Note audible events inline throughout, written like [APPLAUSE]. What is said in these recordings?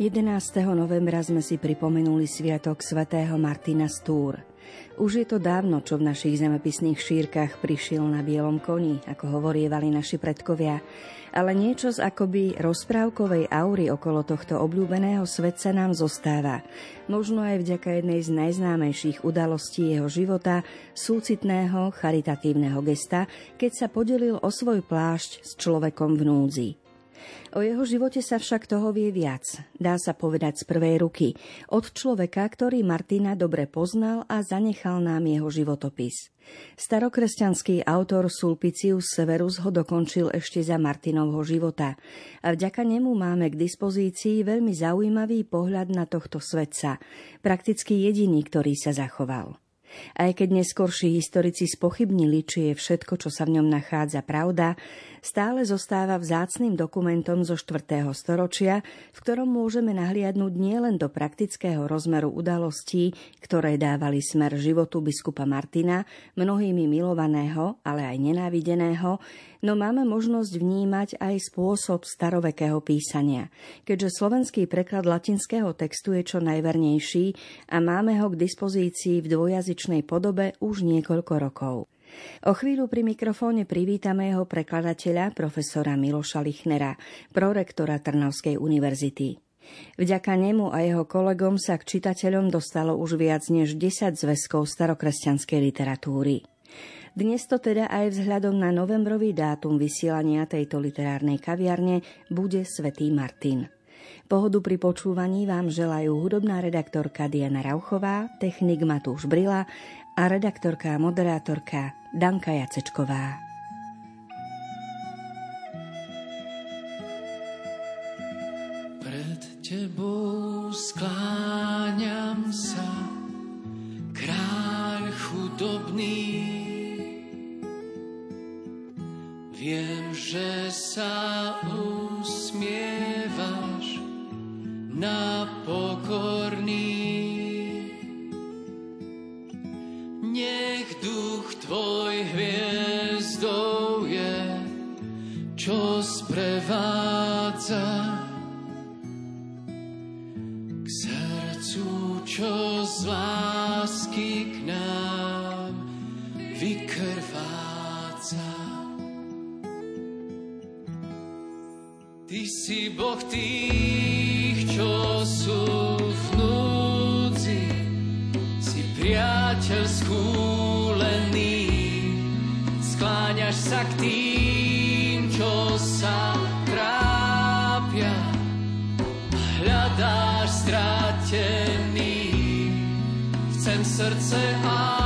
11. novembra sme si pripomenuli sviatok svätého Martina Stúr. Už je to dávno, čo v našich zemepisných šírkach prišiel na bielom koni, ako hovorievali naši predkovia, ale niečo z akoby rozprávkovej aury okolo tohto obľúbeného svetca nám zostáva. Možno aj vďaka jednej z najznámejších udalostí jeho života, súcitného, charitatívneho gesta, keď sa podelil o svoj plášť s človekom v núdzi. O jeho živote sa však toho vie viac, dá sa povedať z prvej ruky, od človeka, ktorý Martina dobre poznal a zanechal nám jeho životopis. Starokresťanský autor Sulpicius Severus ho dokončil ešte za Martinovho života a vďaka nemu máme k dispozícii veľmi zaujímavý pohľad na tohto svetca, prakticky jediný, ktorý sa zachoval. Aj keď neskorší historici spochybnili, či je všetko, čo sa v ňom nachádza, pravda, stále zostáva vzácným dokumentom zo 4. storočia, v ktorom môžeme nahliadnúť nielen do praktického rozmeru udalostí, ktoré dávali smer životu biskupa Martina, mnohými milovaného, ale aj nenávideného, no máme možnosť vnímať aj spôsob starovekého písania, keďže slovenský preklad latinského textu je čo najvernejší a máme ho k dispozícii v dvojazyčnej podobe už niekoľko rokov. O chvíľu pri mikrofóne privítame jeho prekladateľa, profesora Miloša Lichnera, prorektora Trnavskej univerzity. Vďaka nemu a jeho kolegom sa k čitateľom dostalo už viac než 10 zväzkov starokresťanskej literatúry. Dnes to teda aj vzhľadom na novembrový dátum vysielania tejto literárnej kaviarne bude Svetý Martin. Pohodu pri počúvaní vám želajú hudobná redaktorka Diana Rauchová, technik Matúš Brila a redaktorka a moderátorka Danka Jacečková. Pred tebou skláňam sa, kráľ chudobný, Viem, že sa usmievaš na pokorný. Tvoj hviezdou je, čo sprevádza k srdcu, čo z lásky k nám vykrvádza. Ty si Boh tých, srdce ako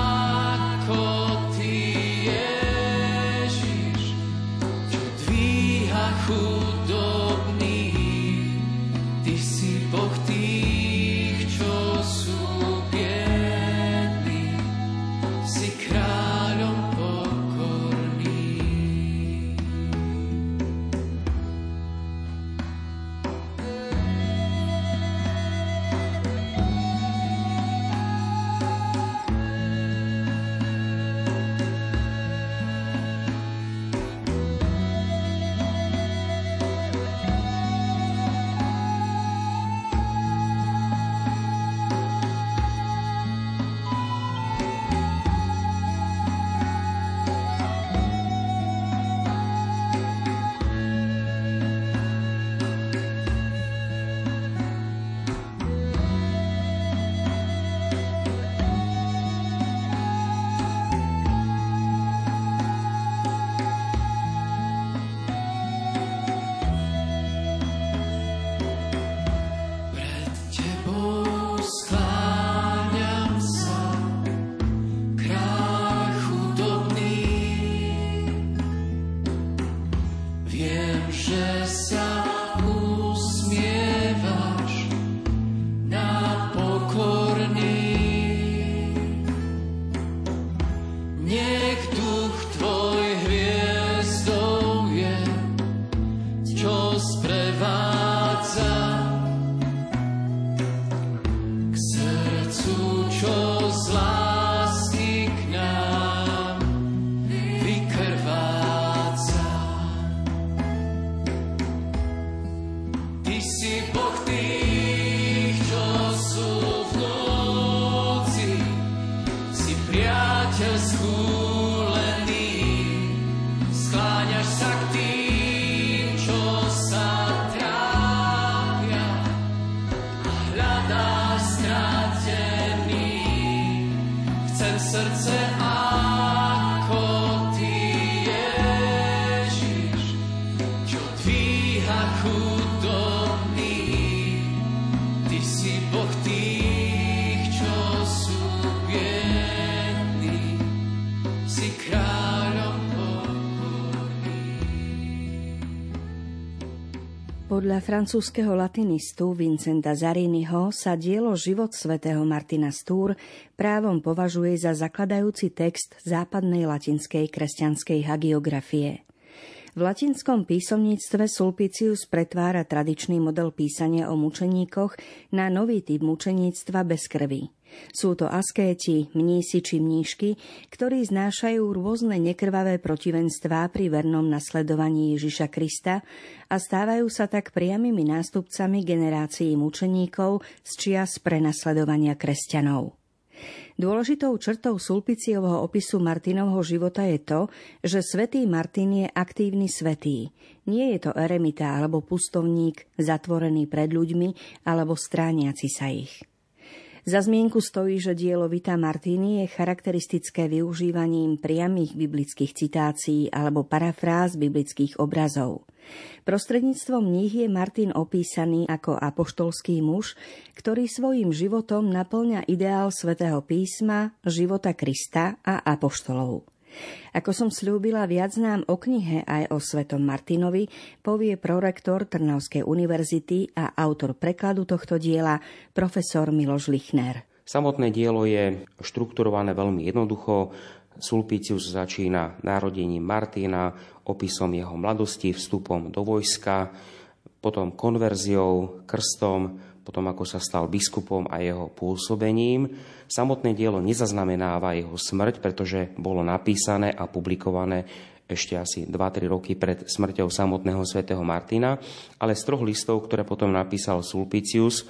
francúzského latinistu Vincenta Zariniho sa dielo Život svätého Martina Stúr právom považuje za zakladajúci text západnej latinskej kresťanskej hagiografie. V latinskom písomníctve Sulpicius pretvára tradičný model písania o mučeníkoch na nový typ mučeníctva bez krvi. Sú to askéti, mnísi či mníšky, ktorí znášajú rôzne nekrvavé protivenstvá pri vernom nasledovaní Ježiša Krista a stávajú sa tak priamými nástupcami generácií mučeníkov z čias prenasledovania kresťanov. Dôležitou črtou Sulpiciovho opisu Martinovho života je to, že svätý Martin je aktívny svetý. Nie je to eremita alebo pustovník, zatvorený pred ľuďmi alebo strániaci sa ich. Za zmienku stojí, že dielo Vita Martini je charakteristické využívaním priamých biblických citácií alebo parafráz biblických obrazov. Prostredníctvom nich je Martin opísaný ako apoštolský muž, ktorý svojim životom naplňa ideál svätého písma, života Krista a apoštolov. Ako som slúbila, viac nám o knihe aj o svetom Martinovi povie prorektor Trnavskej univerzity a autor prekladu tohto diela, profesor Miloš Lichner. Samotné dielo je štrukturované veľmi jednoducho. Sulpicius začína narodením Martina, opisom jeho mladosti, vstupom do vojska, potom konverziou, krstom, potom ako sa stal biskupom a jeho pôsobením. Samotné dielo nezaznamenáva jeho smrť, pretože bolo napísané a publikované ešte asi 2-3 roky pred smrťou samotného svätého Martina, ale z troch listov, ktoré potom napísal Sulpicius,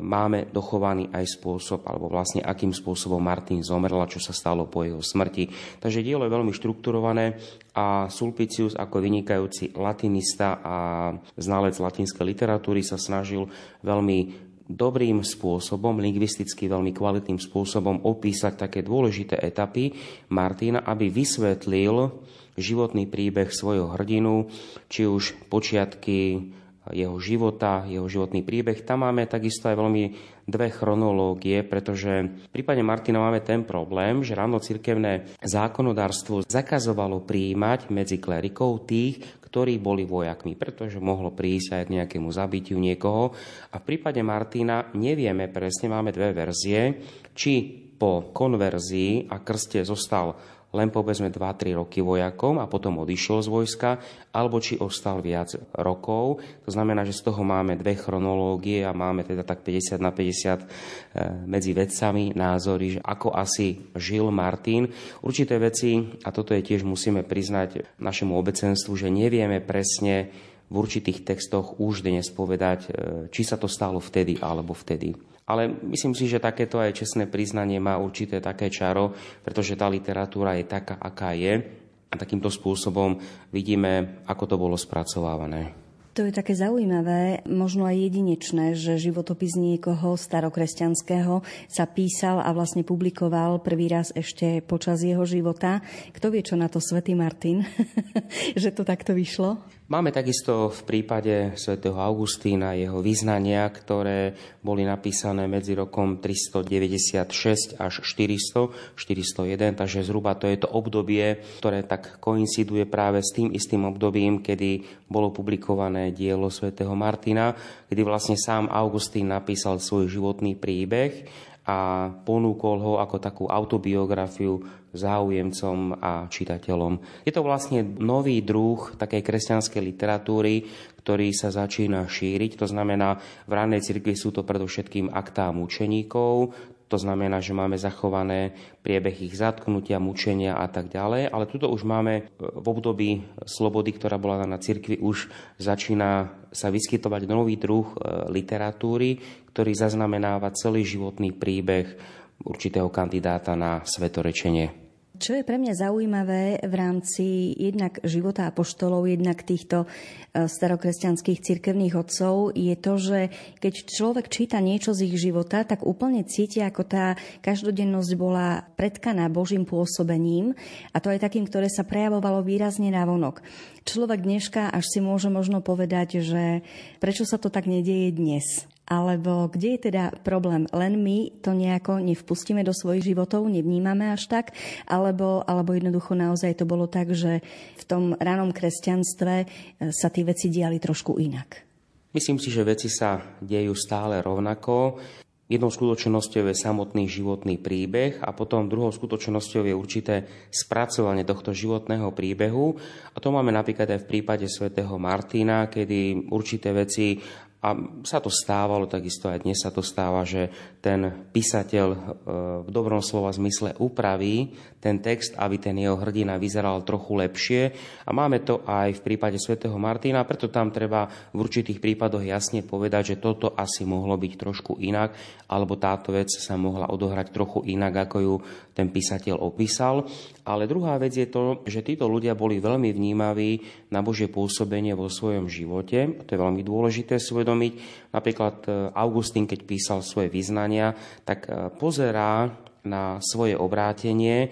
máme dochovaný aj spôsob, alebo vlastne akým spôsobom Martin zomrel a čo sa stalo po jeho smrti. Takže dielo je veľmi štrukturované a Sulpicius ako vynikajúci latinista a znalec latinskej literatúry sa snažil veľmi dobrým spôsobom, lingvisticky veľmi kvalitným spôsobom opísať také dôležité etapy Martina, aby vysvetlil životný príbeh svojho hrdinu, či už počiatky jeho života, jeho životný príbeh. Tam máme takisto aj veľmi dve chronológie, pretože v prípade Martina máme ten problém, že ráno cirkevné zákonodárstvo zakazovalo prijímať medzi klerikou tých, ktorí boli vojakmi, pretože mohlo prísť aj k nejakému zabitiu niekoho. A v prípade Martina nevieme presne, máme dve verzie, či po konverzii a krste zostal len povedzme 2-3 roky vojakom a potom odišiel z vojska, alebo či ostal viac rokov. To znamená, že z toho máme dve chronológie a máme teda tak 50 na 50 e, medzi vedcami názory, že ako asi žil Martin. Určité veci, a toto je tiež musíme priznať našemu obecenstvu, že nevieme presne v určitých textoch už dnes povedať, e, či sa to stalo vtedy alebo vtedy. Ale myslím si, že takéto aj čestné priznanie má určité také čaro, pretože tá literatúra je taká, aká je. A takýmto spôsobom vidíme, ako to bolo spracovávané. To je také zaujímavé, možno aj jedinečné, že životopis niekoho starokresťanského sa písal a vlastne publikoval prvý raz ešte počas jeho života. Kto vie, čo na to svätý Martin, [LAUGHS] že to takto vyšlo? Máme takisto v prípade svätého Augustína jeho vyznania, ktoré boli napísané medzi rokom 396 až 400, 401, takže zhruba to je to obdobie, ktoré tak koinciduje práve s tým istým obdobím, kedy bolo publikované dielo svätého Martina, kedy vlastne sám Augustín napísal svoj životný príbeh a ponúkol ho ako takú autobiografiu záujemcom a čitateľom. Je to vlastne nový druh takej kresťanskej literatúry, ktorý sa začína šíriť. To znamená, v ranej cirkvi sú to predovšetkým aktá mučeníkov, to znamená, že máme zachované priebeh ich zatknutia, mučenia a tak ďalej, ale tuto už máme v období slobody, ktorá bola na cirkvi, už začína sa vyskytovať nový druh e, literatúry, ktorý zaznamenáva celý životný príbeh určitého kandidáta na svetorečenie. Čo je pre mňa zaujímavé v rámci jednak života apoštolov, jednak týchto e, starokresťanských cirkevných otcov, je to, že keď človek číta niečo z ich života, tak úplne cíti, ako tá každodennosť bola predkaná Božím pôsobením a to aj takým, ktoré sa prejavovalo výrazne na vonok. Človek dneška až si môže možno povedať, že prečo sa to tak nedieje dnes. Alebo kde je teda problém? Len my to nejako nevpustíme do svojich životov, nevnímame až tak? Alebo, alebo jednoducho naozaj to bolo tak, že v tom ranom kresťanstve e, sa tie veci diali trošku inak? Myslím si, že veci sa dejú stále rovnako. Jednou skutočnosťou je samotný životný príbeh a potom druhou skutočnosťou je určité spracovanie tohto životného príbehu. A to máme napríklad aj v prípade svätého Martina, kedy určité veci a sa to stávalo, takisto aj dnes sa to stáva, že ten písateľ e, v dobrom slova zmysle upraví ten text, aby ten jeho hrdina vyzeral trochu lepšie. A máme to aj v prípade svätého Martina, preto tam treba v určitých prípadoch jasne povedať, že toto asi mohlo byť trošku inak, alebo táto vec sa mohla odohrať trochu inak, ako ju ten písateľ opísal. Ale druhá vec je to, že títo ľudia boli veľmi vnímaví na Božie pôsobenie vo svojom živote. To je veľmi dôležité uvedomiť. Napríklad e, Augustín, keď písal svoje vyznania, tak e, pozerá na svoje obrátenie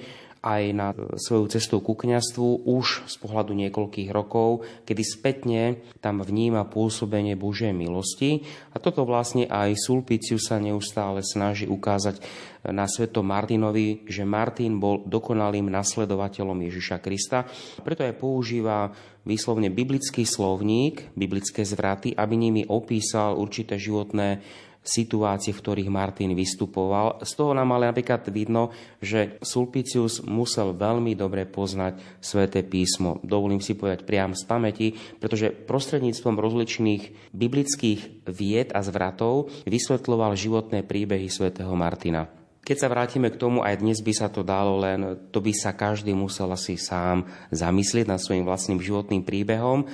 aj na svoju cestu ku kňastvu už z pohľadu niekoľkých rokov, kedy spätne tam vníma pôsobenie Božej milosti. A toto vlastne aj Sulpiciu sa neustále snaží ukázať na sveto Martinovi, že Martin bol dokonalým nasledovateľom Ježiša Krista. Preto aj používa výslovne biblický slovník, biblické zvraty, aby nimi opísal určité životné situácie, v ktorých Martin vystupoval. Z toho nám ale napríklad vidno, že Sulpicius musel veľmi dobre poznať sväté písmo. Dovolím si povedať priam z pamäti, pretože prostredníctvom rozličných biblických vied a zvratov vysvetľoval životné príbehy svätého Martina. Keď sa vrátime k tomu, aj dnes by sa to dalo, len to by sa každý musel asi sám zamyslieť nad svojim vlastným životným príbehom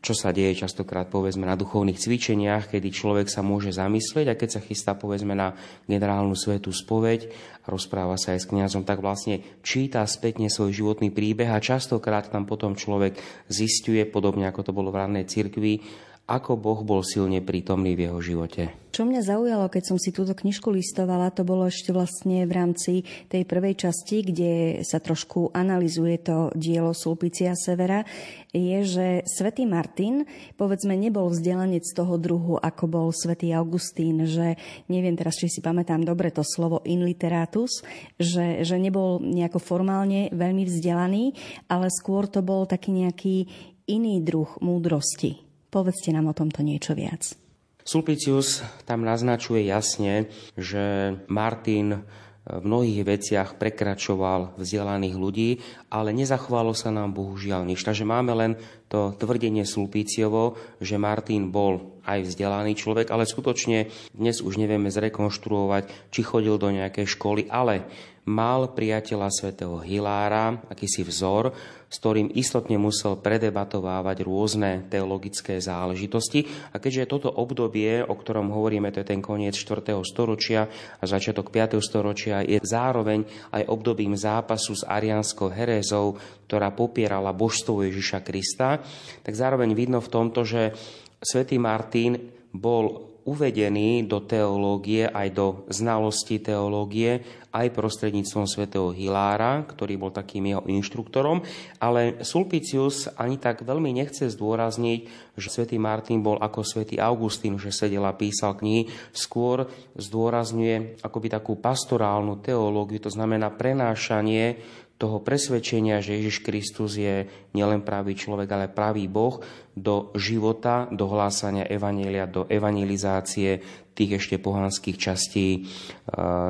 čo sa deje častokrát povedzme na duchovných cvičeniach, kedy človek sa môže zamyslieť a keď sa chystá povedzme na generálnu svetú spoveď a rozpráva sa aj s kňazom, tak vlastne číta spätne svoj životný príbeh a častokrát tam potom človek zistuje, podobne ako to bolo v rannej cirkvi, ako Boh bol silne prítomný v jeho živote. Čo mňa zaujalo, keď som si túto knižku listovala, to bolo ešte vlastne v rámci tej prvej časti, kde sa trošku analizuje to dielo Sulpicia Severa, je, že svätý Martin, povedzme, nebol vzdelanec toho druhu, ako bol svätý Augustín, že neviem teraz, či si pamätám dobre to slovo in literatus, že, že nebol nejako formálne veľmi vzdelaný, ale skôr to bol taký nejaký iný druh múdrosti. Povedzte nám o tomto niečo viac. Sulpicius tam naznačuje jasne, že Martin v mnohých veciach prekračoval vzdelaných ľudí, ale nezachovalo sa nám bohužiaľ nič. Takže máme len to tvrdenie Sulpíciovo, že Martin bol aj vzdelaný človek, ale skutočne dnes už nevieme zrekonštruovať, či chodil do nejakej školy, ale mal priateľa svätého Hilára, akýsi vzor, s ktorým istotne musel predebatovávať rôzne teologické záležitosti. A keďže toto obdobie, o ktorom hovoríme, to je ten koniec 4. storočia a začiatok 5. storočia, je zároveň aj obdobím zápasu s arianskou herézou, ktorá popierala božstvo Ježiša Krista, tak zároveň vidno v tomto, že svätý Martin bol uvedený do teológie, aj do znalosti teológie, aj prostredníctvom svätého Hilára, ktorý bol takým jeho inštruktorom, ale Sulpicius ani tak veľmi nechce zdôrazniť, že svätý Martin bol ako svätý Augustín, že sedel a písal knihy, skôr zdôrazňuje akoby takú pastorálnu teológiu, to znamená prenášanie toho presvedčenia, že Ježiš Kristus je nielen pravý človek, ale pravý Boh, do života, do hlásania evanília, do evangelizácie tých ešte pohanských častí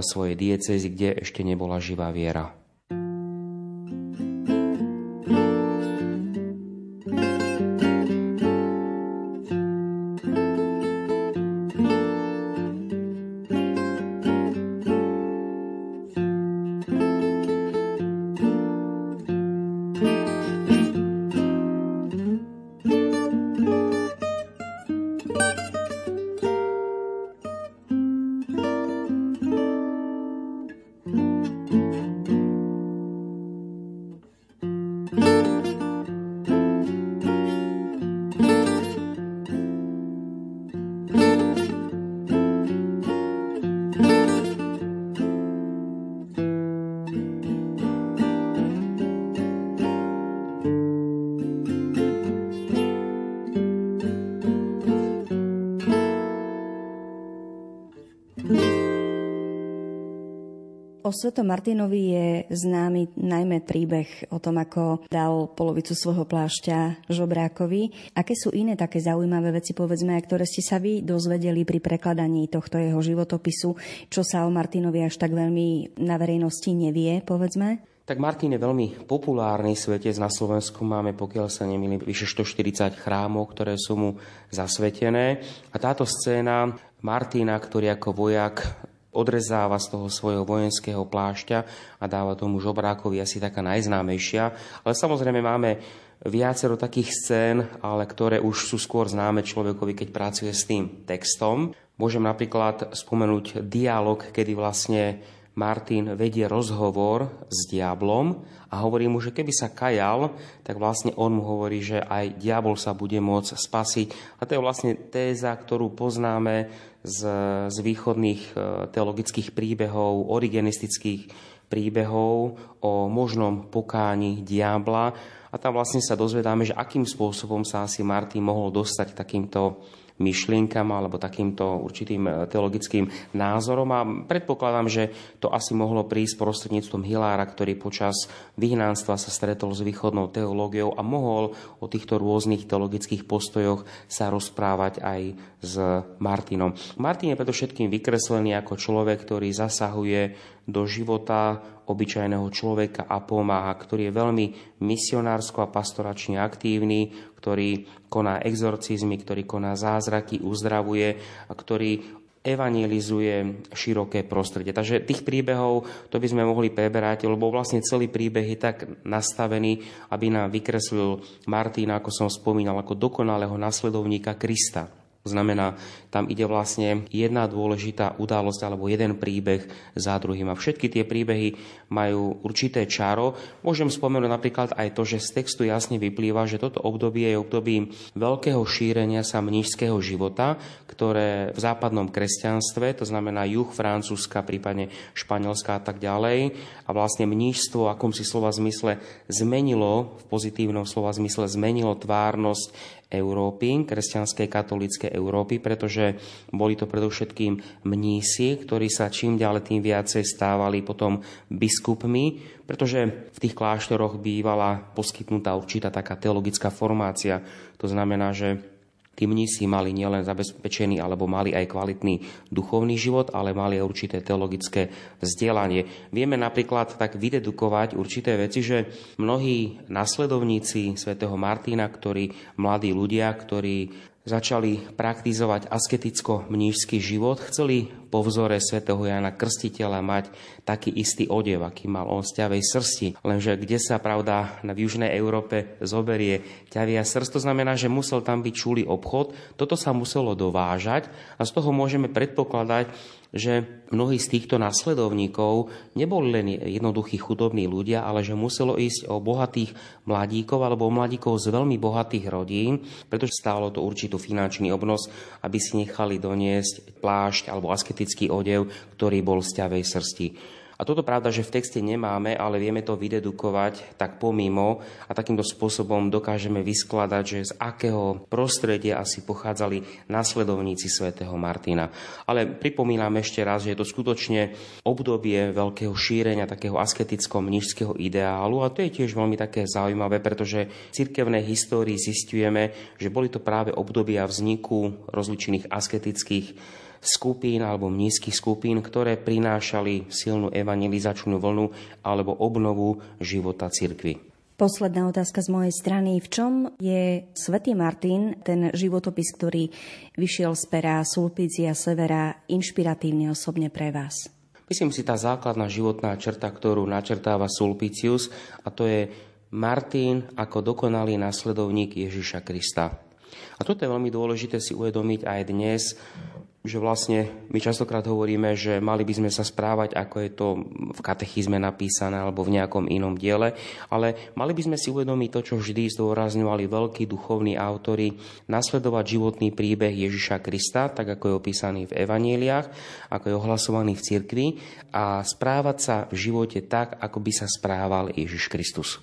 svojej diecezy, kde ešte nebola živá viera. O Svetom Martinovi je známy najmä príbeh o tom, ako dal polovicu svojho plášťa žobrákovi. Aké sú iné také zaujímavé veci, povedzme, ktoré ste sa vy dozvedeli pri prekladaní tohto jeho životopisu, čo sa o Martinovi až tak veľmi na verejnosti nevie, povedzme? Tak Martin je veľmi populárny svetec. Na Slovensku máme, pokiaľ sa nemýlim, vyše 140 chrámov, ktoré sú mu zasvetené. A táto scéna Martina, ktorý ako vojak odrezáva z toho svojho vojenského plášťa a dáva tomu žobrákovi asi taká najznámejšia. Ale samozrejme máme viacero takých scén, ale ktoré už sú skôr známe človekovi, keď pracuje s tým textom. Môžem napríklad spomenúť dialog, kedy vlastne Martin vedie rozhovor s diablom a hovorí mu, že keby sa kajal, tak vlastne on mu hovorí, že aj diabol sa bude môcť spasiť. A to je vlastne téza, ktorú poznáme z, z východných e, teologických príbehov, origenistických príbehov o možnom pokáni diabla. A tam vlastne sa dozvedáme, že akým spôsobom sa asi Martin mohol dostať takýmto myšlienkam alebo takýmto určitým e, teologickým názorom a predpokladám, že to asi mohlo prísť prostredníctvom Hilára, ktorý počas vyhnánstva sa stretol s východnou teológiou a mohol o týchto rôznych teologických postojoch sa rozprávať aj s Martinom. Martin je predovšetkým vykreslený ako človek, ktorý zasahuje do života obyčajného človeka a pomáha, ktorý je veľmi misionársko a pastoračne aktívny, ktorý koná exorcizmy, ktorý koná zázraky, uzdravuje a ktorý evangelizuje široké prostredie. Takže tých príbehov to by sme mohli preberať, lebo vlastne celý príbeh je tak nastavený, aby nám vykreslil Martina, ako som spomínal, ako dokonalého nasledovníka Krista. To znamená, tam ide vlastne jedna dôležitá udalosť alebo jeden príbeh za druhým. A všetky tie príbehy majú určité čaro. Môžem spomenúť napríklad aj to, že z textu jasne vyplýva, že toto obdobie je obdobím veľkého šírenia sa mnižského života, ktoré v západnom kresťanstve, to znamená juh Francúzska, prípadne Španielska a tak ďalej, a vlastne mnížstvo, akom si slova zmysle zmenilo, v pozitívnom slova zmysle zmenilo tvárnosť Európy, kresťanskej katolíckej Európy, pretože boli to predovšetkým mnísi, ktorí sa čím ďalej tým viacej stávali potom biskupmi, pretože v tých kláštoroch bývala poskytnutá určitá taká teologická formácia. To znamená, že Tí mnísi mali nielen zabezpečený alebo mali aj kvalitný duchovný život, ale mali aj určité teologické vzdelanie. Vieme napríklad tak vydedukovať určité veci, že mnohí nasledovníci svätého Martina, ktorí mladí ľudia, ktorí začali praktizovať asketicko-mnížský život, chceli po vzore svätého Jana Krstiteľa mať taký istý odev, aký mal on z ťavej srsti. Lenže kde sa, pravda, na južnej Európe zoberie ťavia srst, to znamená, že musel tam byť čulý obchod, toto sa muselo dovážať a z toho môžeme predpokladať, že mnohí z týchto nasledovníkov neboli len jednoduchí chudobní ľudia, ale že muselo ísť o bohatých mladíkov alebo o mladíkov z veľmi bohatých rodín, pretože stálo to určitú finančný obnos, aby si nechali doniesť plášť alebo asketický odev, ktorý bol z ťavej srsti. A toto pravda, že v texte nemáme, ale vieme to vydedukovať tak pomimo a takýmto spôsobom dokážeme vyskladať, že z akého prostredia asi pochádzali nasledovníci svätého Martina. Ale pripomínam ešte raz, že je to skutočne obdobie veľkého šírenia takého asketicko-mnižského ideálu a to je tiež veľmi také zaujímavé, pretože v cirkevnej histórii zistujeme, že boli to práve obdobia vzniku rozličných asketických skupín alebo nízkych skupín, ktoré prinášali silnú evangelizačnú vlnu alebo obnovu života cirkvy. Posledná otázka z mojej strany. V čom je svätý Martin, ten životopis, ktorý vyšiel z pera Sulpícia Severa, inšpiratívne osobne pre vás? Myslím si, tá základná životná črta, ktorú načrtáva Sulpicius, a to je Martin ako dokonalý následovník Ježiša Krista. A toto je veľmi dôležité si uvedomiť aj dnes, že vlastne my častokrát hovoríme, že mali by sme sa správať, ako je to v katechizme napísané alebo v nejakom inom diele, ale mali by sme si uvedomiť to, čo vždy zdôrazňovali veľkí duchovní autory, nasledovať životný príbeh Ježiša Krista, tak ako je opísaný v evaníliách, ako je ohlasovaný v cirkvi a správať sa v živote tak, ako by sa správal Ježiš Kristus.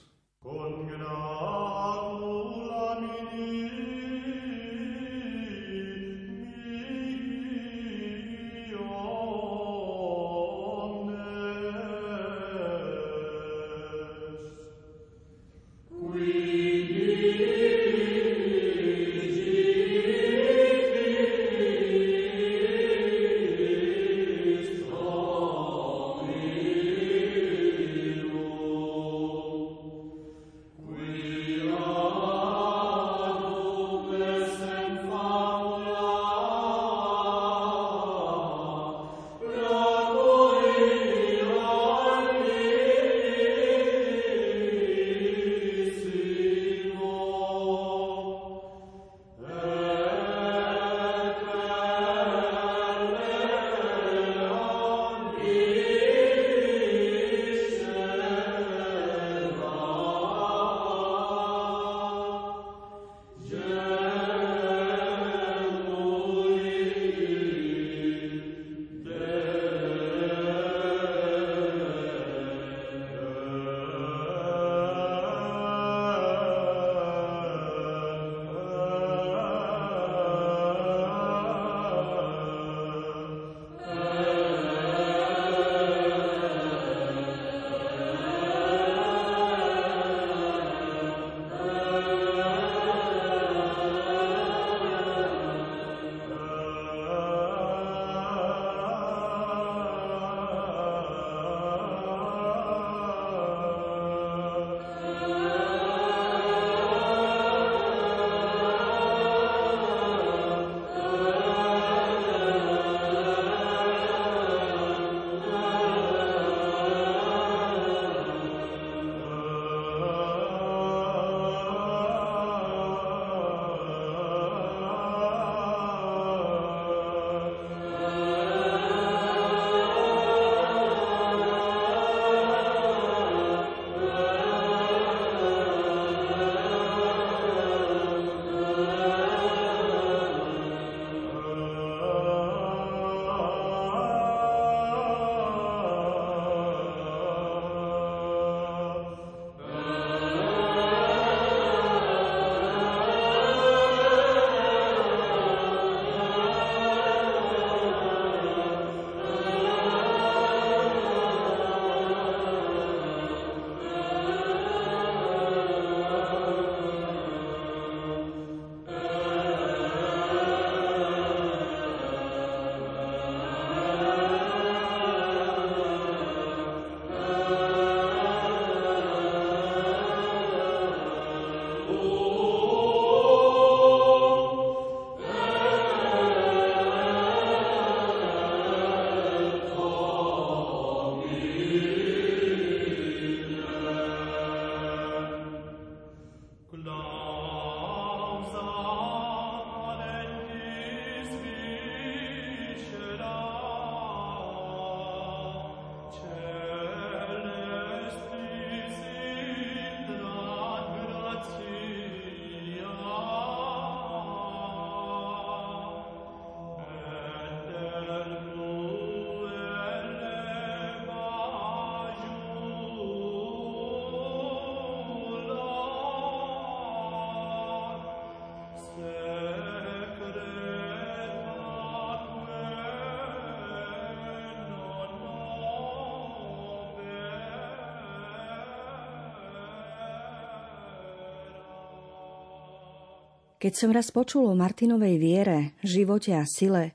Keď som raz počul o Martinovej viere, živote a sile,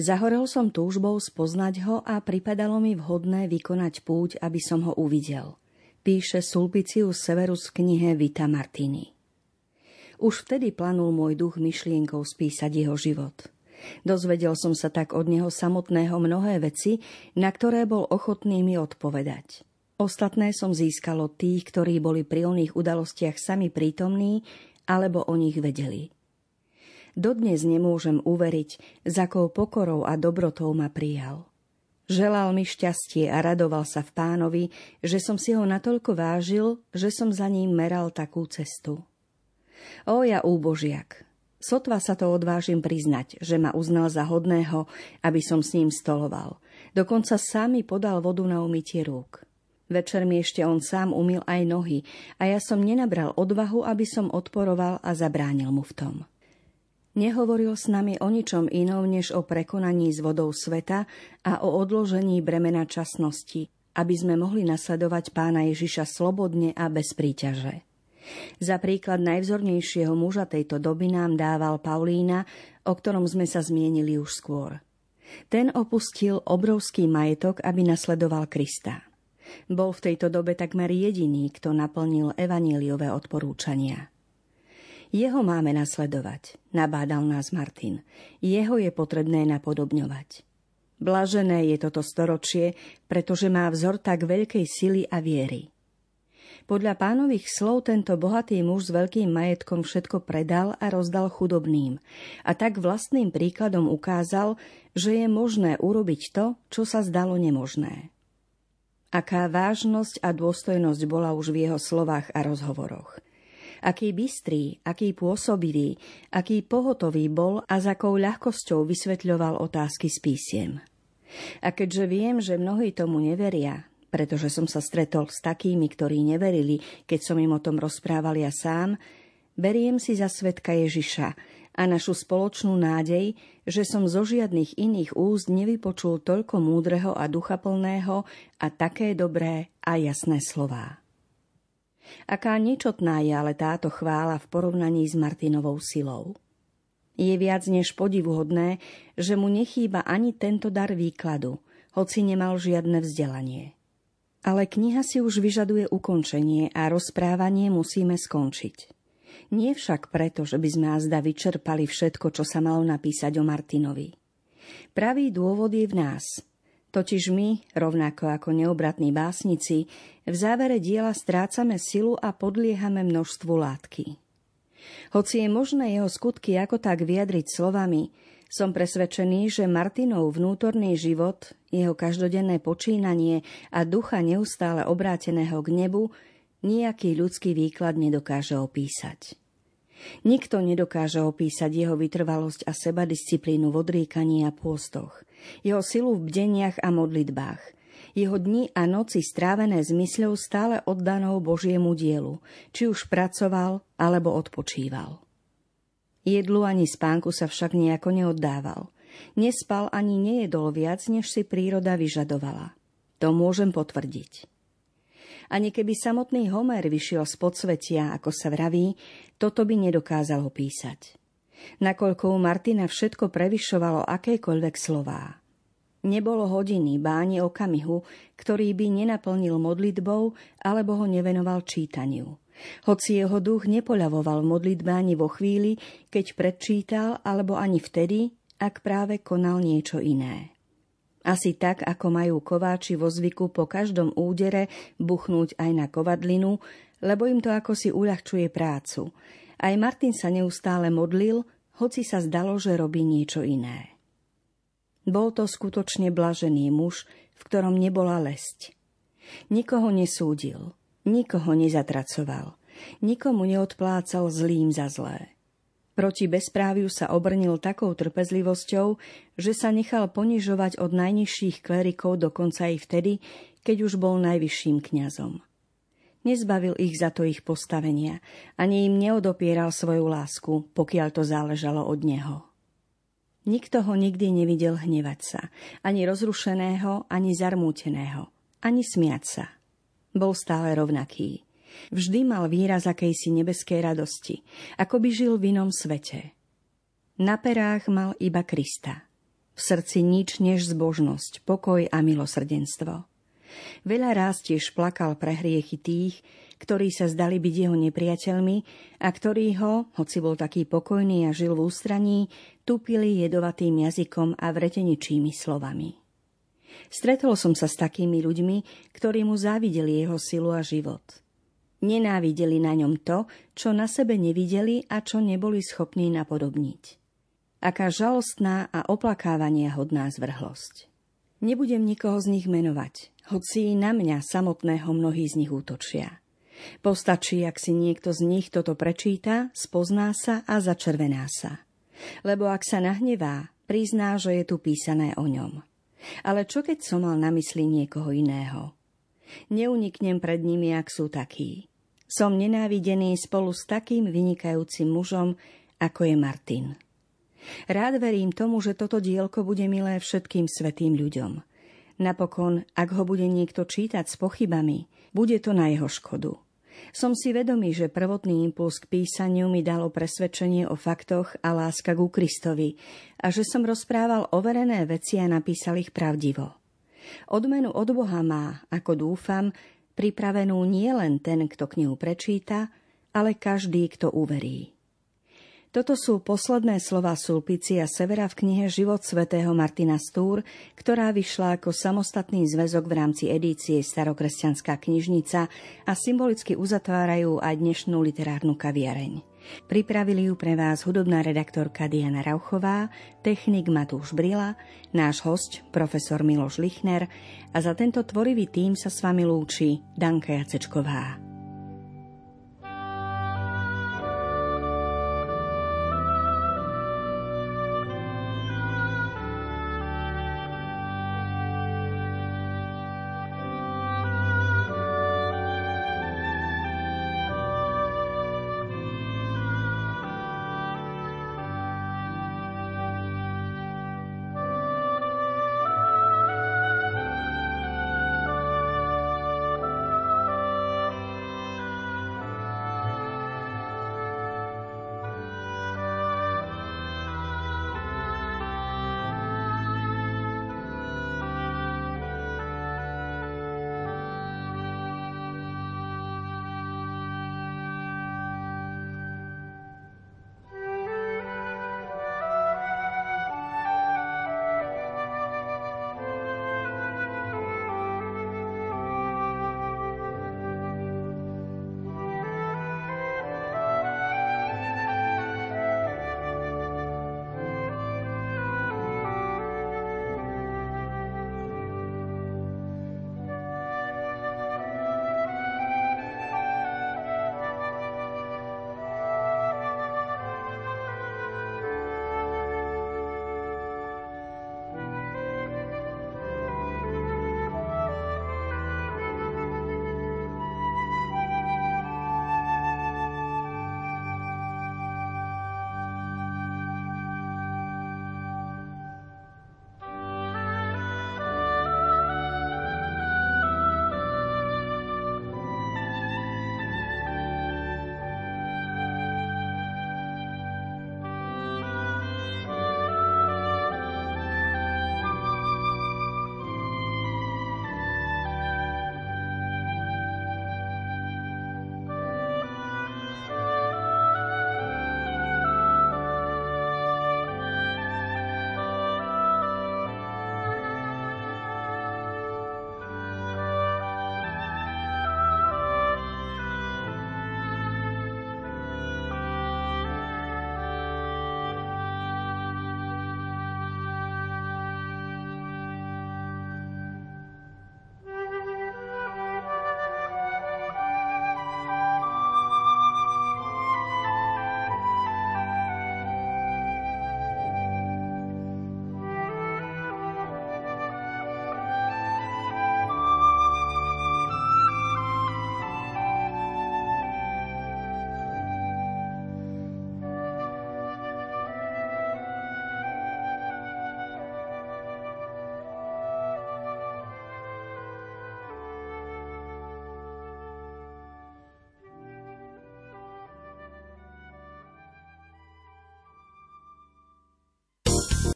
zahorel som túžbou spoznať ho a pripadalo mi vhodné vykonať púť, aby som ho uvidel. Píše Sulpicius Severus v knihe Vita Martini. Už vtedy planul môj duch myšlienkou spísať jeho život – Dozvedel som sa tak od neho samotného mnohé veci, na ktoré bol ochotný mi odpovedať. Ostatné som získal od tých, ktorí boli pri oných udalostiach sami prítomní alebo o nich vedeli. Dodnes nemôžem uveriť, s akou pokorou a dobrotou ma prijal. Želal mi šťastie a radoval sa v pánovi, že som si ho natoľko vážil, že som za ním meral takú cestu. O ja úbožiak, Sotva sa to odvážim priznať, že ma uznal za hodného, aby som s ním stoloval. Dokonca sám mi podal vodu na umytie rúk. Večer mi ešte on sám umil aj nohy a ja som nenabral odvahu, aby som odporoval a zabránil mu v tom. Nehovoril s nami o ničom inom, než o prekonaní s vodou sveta a o odložení bremena časnosti, aby sme mohli nasledovať pána Ježiša slobodne a bez príťaže. Za príklad najvzornejšieho muža tejto doby nám dával Paulína, o ktorom sme sa zmienili už skôr. Ten opustil obrovský majetok, aby nasledoval Krista. Bol v tejto dobe takmer jediný, kto naplnil evaníliové odporúčania. Jeho máme nasledovať, nabádal nás Martin. Jeho je potrebné napodobňovať. Blažené je toto storočie, pretože má vzor tak veľkej sily a viery. Podľa pánových slov tento bohatý muž s veľkým majetkom všetko predal a rozdal chudobným. A tak vlastným príkladom ukázal, že je možné urobiť to, čo sa zdalo nemožné. Aká vážnosť a dôstojnosť bola už v jeho slovách a rozhovoroch. Aký bystrý, aký pôsobivý, aký pohotový bol a s akou ľahkosťou vysvetľoval otázky s písiem. A keďže viem, že mnohí tomu neveria, pretože som sa stretol s takými, ktorí neverili, keď som im o tom rozprával ja sám, beriem si za svetka Ježiša a našu spoločnú nádej, že som zo žiadnych iných úst nevypočul toľko múdreho a duchaplného a také dobré a jasné slová. Aká nečotná je ale táto chvála v porovnaní s Martinovou silou. Je viac než podivuhodné, že mu nechýba ani tento dar výkladu, hoci nemal žiadne vzdelanie. Ale kniha si už vyžaduje ukončenie a rozprávanie musíme skončiť. Nie však preto, že by sme azda vyčerpali všetko, čo sa malo napísať o Martinovi. Pravý dôvod je v nás. Totiž my, rovnako ako neobratní básnici, v závere diela strácame silu a podliehame množstvu látky. Hoci je možné jeho skutky ako tak vyjadriť slovami, som presvedčený, že Martinov vnútorný život, jeho každodenné počínanie a ducha neustále obráteného k nebu nejaký ľudský výklad nedokáže opísať. Nikto nedokáže opísať jeho vytrvalosť a sebadisciplínu v odríkaní a pôstoch, jeho silu v bdeniach a modlitbách, jeho dni a noci strávené s mysľou stále oddanou Božiemu dielu, či už pracoval alebo odpočíval. Jedlu ani spánku sa však nejako neoddával. Nespal ani nejedol viac, než si príroda vyžadovala. To môžem potvrdiť. Ani keby samotný Homer vyšiel z podsvetia, ako sa vraví, toto by nedokázal opísať. Nakoľko u Martina všetko prevyšovalo akékoľvek slová. Nebolo hodiny, báni okamihu, ktorý by nenaplnil modlitbou alebo ho nevenoval čítaniu – hoci jeho duch nepoľavoval v modlitbe ani vo chvíli, keď predčítal, alebo ani vtedy, ak práve konal niečo iné. Asi tak, ako majú kováči vo zvyku po každom údere buchnúť aj na kovadlinu, lebo im to ako si uľahčuje prácu. Aj Martin sa neustále modlil, hoci sa zdalo, že robí niečo iné. Bol to skutočne blažený muž, v ktorom nebola lesť. Nikoho nesúdil, Nikoho nezatracoval. Nikomu neodplácal zlým za zlé. Proti bezpráviu sa obrnil takou trpezlivosťou, že sa nechal ponižovať od najnižších klerikov dokonca aj vtedy, keď už bol najvyšším kňazom. Nezbavil ich za to ich postavenia, ani im neodopieral svoju lásku, pokiaľ to záležalo od neho. Nikto ho nikdy nevidel hnevať sa, ani rozrušeného, ani zarmúteného, ani smiať sa bol stále rovnaký. Vždy mal výraz akejsi nebeskej radosti, ako by žil v inom svete. Na perách mal iba Krista. V srdci nič než zbožnosť, pokoj a milosrdenstvo. Veľa raz tiež plakal pre hriechy tých, ktorí sa zdali byť jeho nepriateľmi a ktorí ho, hoci bol taký pokojný a žil v ústraní, tupili jedovatým jazykom a vreteničími slovami. Stretol som sa s takými ľuďmi, ktorí mu závideli jeho silu a život. Nenávideli na ňom to, čo na sebe nevideli a čo neboli schopní napodobniť. Aká žalostná a oplakávania hodná zvrhlosť. Nebudem nikoho z nich menovať, hoci na mňa samotného mnohí z nich útočia. Postačí, ak si niekto z nich toto prečíta, spozná sa a začervená sa. Lebo ak sa nahnevá, prizná, že je tu písané o ňom. Ale čo keď som mal na mysli niekoho iného? Neuniknem pred nimi, ak sú takí. Som nenávidený spolu s takým vynikajúcim mužom, ako je Martin. Rád verím tomu, že toto dielko bude milé všetkým svetým ľuďom. Napokon, ak ho bude niekto čítať s pochybami, bude to na jeho škodu. Som si vedomý, že prvotný impuls k písaniu mi dalo presvedčenie o faktoch a láska ku Kristovi a že som rozprával overené veci a napísal ich pravdivo. Odmenu od Boha má, ako dúfam, pripravenú nie len ten, kto knihu prečíta, ale každý, kto uverí. Toto sú posledné slova Sulpicia Severa v knihe Život svätého Martina Stúr, ktorá vyšla ako samostatný zväzok v rámci edície Starokresťanská knižnica a symbolicky uzatvárajú aj dnešnú literárnu kaviareň. Pripravili ju pre vás hudobná redaktorka Diana Rauchová, technik Matúš Brila, náš host profesor Miloš Lichner a za tento tvorivý tým sa s vami lúči Danka Jacečková.